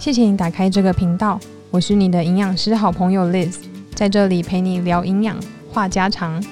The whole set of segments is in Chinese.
谢谢你打开这个频道，我是你的营养师好朋友 Liz，在这里陪你聊营养、话家常。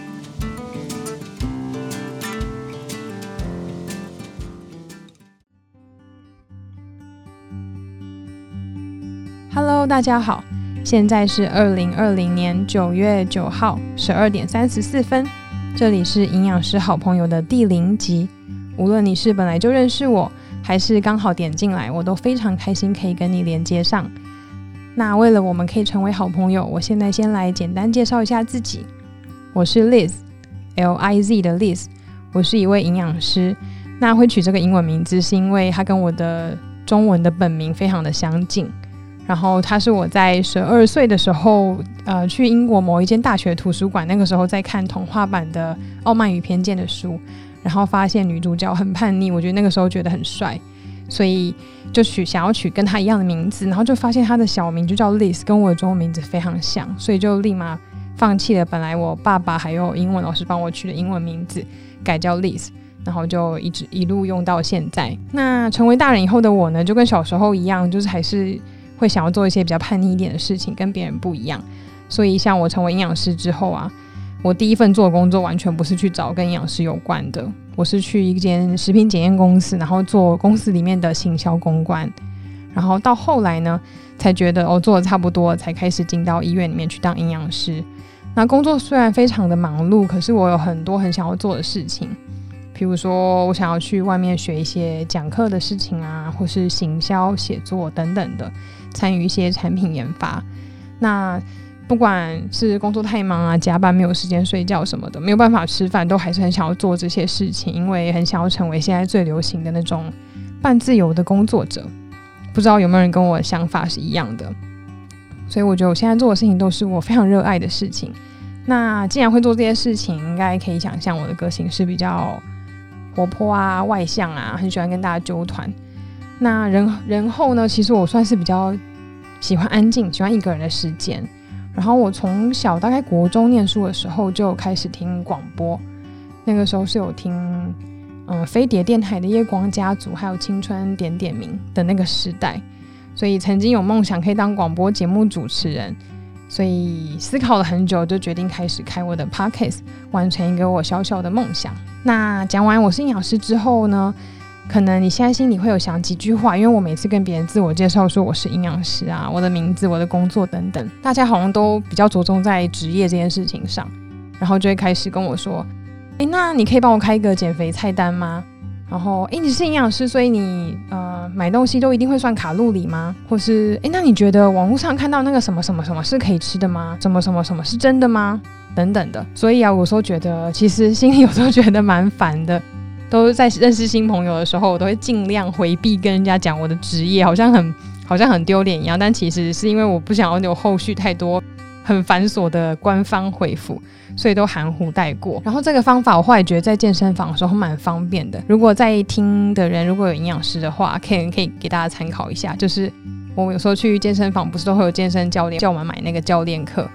Hello，大家好，现在是二零二零年九月九号十二点三十四分，这里是营养师好朋友的第零集。无论你是本来就认识我，还是刚好点进来，我都非常开心可以跟你连接上。那为了我们可以成为好朋友，我现在先来简单介绍一下自己。我是 Liz，L I Z 的 Liz，我是一位营养师。那会取这个英文名字，是因为它跟我的中文的本名非常的相近。然后它是我在十二岁的时候，呃，去英国某一间大学图书馆，那个时候在看童话版的《傲慢与偏见》的书。然后发现女主角很叛逆，我觉得那个时候觉得很帅，所以就取想要取跟她一样的名字，然后就发现她的小名就叫 Liz，跟我的中文名字非常像，所以就立马放弃了本来我爸爸还有英文老师帮我取的英文名字，改叫 Liz，然后就一直一路用到现在。那成为大人以后的我呢，就跟小时候一样，就是还是会想要做一些比较叛逆一点的事情，跟别人不一样。所以像我成为营养师之后啊。我第一份做的工作完全不是去找跟营养师有关的，我是去一间食品检验公司，然后做公司里面的行销公关，然后到后来呢，才觉得哦做的差不多，才开始进到医院里面去当营养师。那工作虽然非常的忙碌，可是我有很多很想要做的事情，譬如说我想要去外面学一些讲课的事情啊，或是行销写作等等的，参与一些产品研发。那不管是工作太忙啊，加班没有时间睡觉什么的，没有办法吃饭，都还是很想要做这些事情，因为很想要成为现在最流行的那种半自由的工作者。不知道有没有人跟我想法是一样的？所以我觉得我现在做的事情都是我非常热爱的事情。那既然会做这些事情，应该可以想象我的个性是比较活泼啊、外向啊，很喜欢跟大家纠团。那人人后呢，其实我算是比较喜欢安静，喜欢一个人的时间。然后我从小大概国中念书的时候就开始听广播，那个时候是有听嗯飞碟电台的夜光家族，还有青春点点名的那个时代，所以曾经有梦想可以当广播节目主持人，所以思考了很久，就决定开始开我的 podcast，完成一个我小小的梦想。那讲完我是营养师之后呢？可能你现在心里会有想几句话，因为我每次跟别人自我介绍说我是营养师啊，我的名字、我的工作等等，大家好像都比较着重在职业这件事情上，然后就会开始跟我说：“诶，那你可以帮我开一个减肥菜单吗？”然后：“诶，你是营养师，所以你呃买东西都一定会算卡路里吗？或是诶，那你觉得网络上看到那个什么什么什么是可以吃的吗？什么什么什么是真的吗？等等的。所以啊，有时候觉得其实心里有时候觉得蛮烦的。”都在认识新朋友的时候，我都会尽量回避跟人家讲我的职业，好像很好像很丢脸一样。但其实是因为我不想要有后续太多很繁琐的官方回复，所以都含糊带过。然后这个方法我后来觉得在健身房的时候蛮方便的。如果在听的人如果有营养师的话，可以可以给大家参考一下。就是我有时候去健身房，不是都会有健身教练叫我们买那个教练课。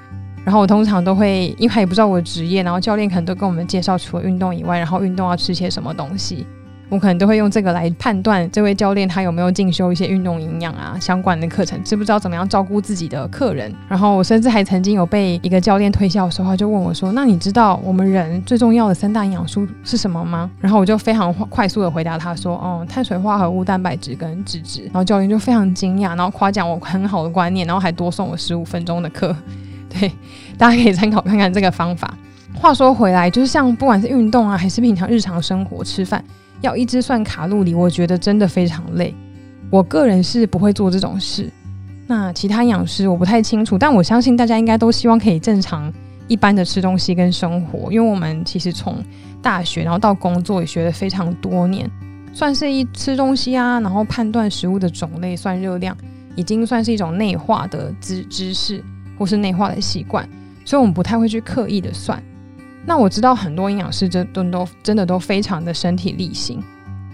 然后我通常都会，因为也不知道我的职业，然后教练可能都跟我们介绍除了运动以外，然后运动要吃些什么东西，我可能都会用这个来判断这位教练他有没有进修一些运动营养啊相关的课程，知不知道怎么样照顾自己的客人。然后我甚至还曾经有被一个教练推销的时候，他就问我说：“那你知道我们人最重要的三大营养素是什么吗？”然后我就非常快速的回答他说：“哦，碳水化合物、蛋白质跟脂质。”然后教练就非常惊讶，然后夸奖我很好的观念，然后还多送我十五分钟的课。对，大家可以参考看看这个方法。话说回来，就是像不管是运动啊，还是平常日常生活吃饭，要一直算卡路里，我觉得真的非常累。我个人是不会做这种事。那其他营养师我不太清楚，但我相信大家应该都希望可以正常一般的吃东西跟生活，因为我们其实从大学然后到工作也学了非常多年，算是一吃东西啊，然后判断食物的种类、算热量，已经算是一种内化的知知识。或是内化的习惯，所以我们不太会去刻意的算。那我知道很多营养师真都都真的都非常的身体力行，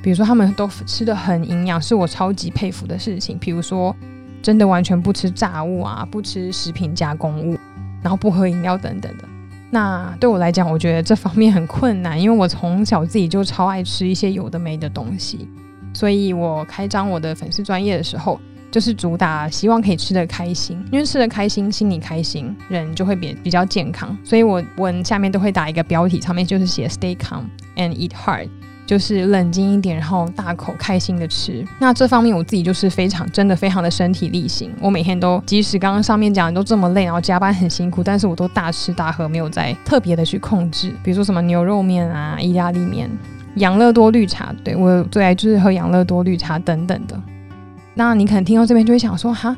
比如说他们都吃的很营养，是我超级佩服的事情。比如说真的完全不吃炸物啊，不吃食品加工物，然后不喝饮料等等的。那对我来讲，我觉得这方面很困难，因为我从小自己就超爱吃一些有的没的东西，所以我开张我的粉丝专业的时候。就是主打希望可以吃得开心，因为吃得开心，心里开心，人就会比比较健康。所以我文下面都会打一个标题，上面就是写 “Stay calm and eat hard”，就是冷静一点，然后大口开心的吃。那这方面我自己就是非常真的非常的身体力行，我每天都即使刚刚上面讲的都这么累，然后加班很辛苦，但是我都大吃大喝，没有再特别的去控制，比如说什么牛肉面啊、意大利面、养乐多绿茶，对我最爱就是喝养乐多绿茶等等的。那你可能听到这边就会想说，哈，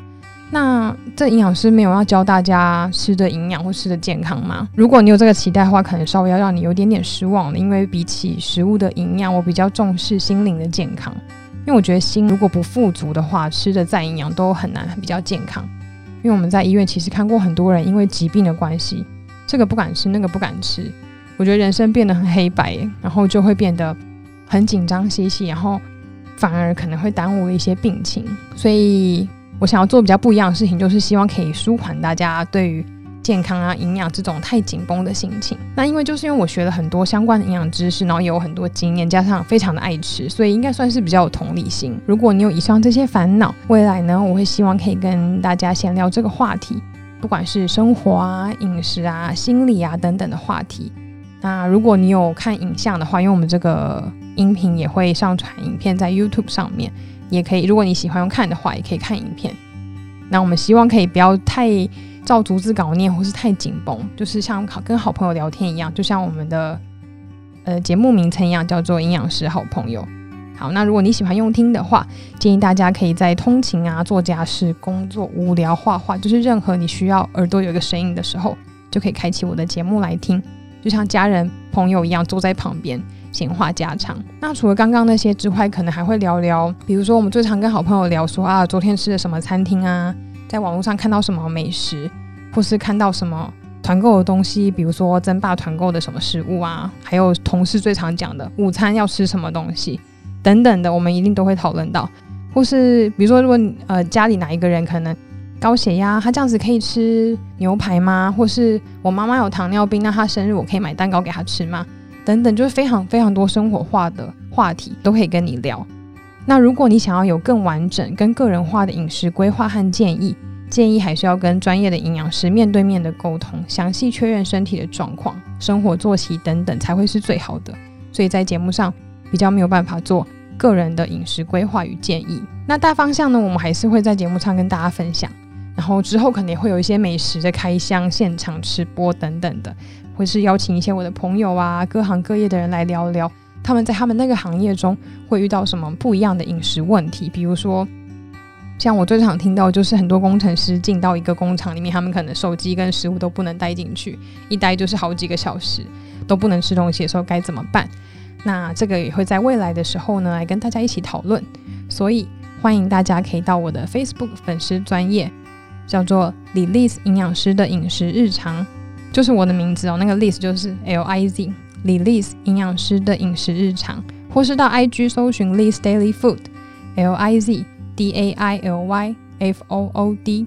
那这营养师没有要教大家吃的营养或吃的健康吗？如果你有这个期待的话，可能稍微要让你有点点失望了，因为比起食物的营养，我比较重视心灵的健康，因为我觉得心如果不富足的话，吃的再营养都很难比较健康。因为我们在医院其实看过很多人因为疾病的关系，这个不敢吃，那个不敢吃，我觉得人生变得很黑白，然后就会变得很紧张兮兮，然后。反而可能会耽误一些病情，所以我想要做比较不一样的事情，就是希望可以舒缓大家对于健康啊、营养这种太紧绷的心情。那因为就是因为我学了很多相关的营养知识，然后也有很多经验，加上非常的爱吃，所以应该算是比较有同理心。如果你有以上这些烦恼，未来呢，我会希望可以跟大家闲聊这个话题，不管是生活啊、饮食啊、心理啊等等的话题。那如果你有看影像的话，因为我们这个音频也会上传影片在 YouTube 上面，也可以。如果你喜欢用看的话，也可以看影片。那我们希望可以不要太照逐字稿念，或是太紧绷，就是像好跟好朋友聊天一样，就像我们的呃节目名称一样，叫做营养师好朋友。好，那如果你喜欢用听的话，建议大家可以在通勤啊、做家事、工作、无聊、画画，就是任何你需要耳朵有一个声音的时候，就可以开启我的节目来听。就像家人朋友一样坐在旁边闲话家常。那除了刚刚那些之外，可能还会聊聊，比如说我们最常跟好朋友聊说啊，昨天吃的什么餐厅啊，在网络上看到什么美食，或是看到什么团购的东西，比如说争霸团购的什么食物啊，还有同事最常讲的午餐要吃什么东西等等的，我们一定都会讨论到。或是比如说，如果呃家里哪一个人可能。高血压，他这样子可以吃牛排吗？或是我妈妈有糖尿病，那她生日我可以买蛋糕给她吃吗？等等，就是非常非常多生活化的话题都可以跟你聊。那如果你想要有更完整、跟个人化的饮食规划和建议，建议还是要跟专业的营养师面对面的沟通，详细确认身体的状况、生活作息等等，才会是最好的。所以在节目上比较没有办法做个人的饮食规划与建议。那大方向呢，我们还是会在节目上跟大家分享。然后之后可能也会有一些美食的开箱、现场吃播等等的，或是邀请一些我的朋友啊，各行各业的人来聊聊，他们在他们那个行业中会遇到什么不一样的饮食问题。比如说，像我最常听到就是很多工程师进到一个工厂里面，他们可能手机跟食物都不能带进去，一待就是好几个小时，都不能吃东西的时候该怎么办？那这个也会在未来的时候呢，来跟大家一起讨论。所以欢迎大家可以到我的 Facebook 粉丝专业。叫做李丽斯营养师的饮食日常，就是我的名字哦。那个 Liz 就是 L I Z，李丽斯营养师的饮食日常，或是到 I G 搜寻 Liz Daily Food，L I Z D A I L Y F O O D，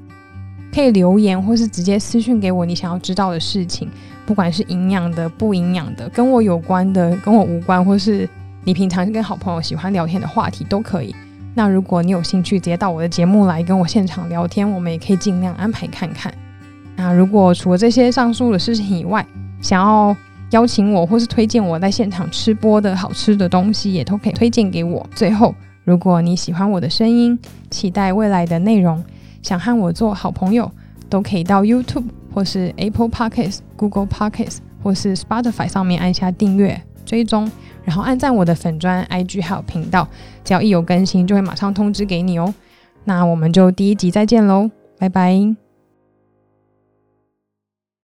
可以留言或是直接私讯给我你想要知道的事情，不管是营养的、不营养的、跟我有关的、跟我无关，或是你平常跟好朋友喜欢聊天的话题都可以。那如果你有兴趣，直接到我的节目来跟我现场聊天，我们也可以尽量安排看看。那如果除了这些上述的事情以外，想要邀请我或是推荐我在现场吃播的好吃的东西，也都可以推荐给我。最后，如果你喜欢我的声音，期待未来的内容，想和我做好朋友，都可以到 YouTube 或是 Apple Podcasts、Google Podcasts 或是 Spotify 上面按下订阅追踪。然后按赞我的粉砖 IG 还有频道，只要一有更新就会马上通知给你哦。那我们就第一集再见喽，拜拜。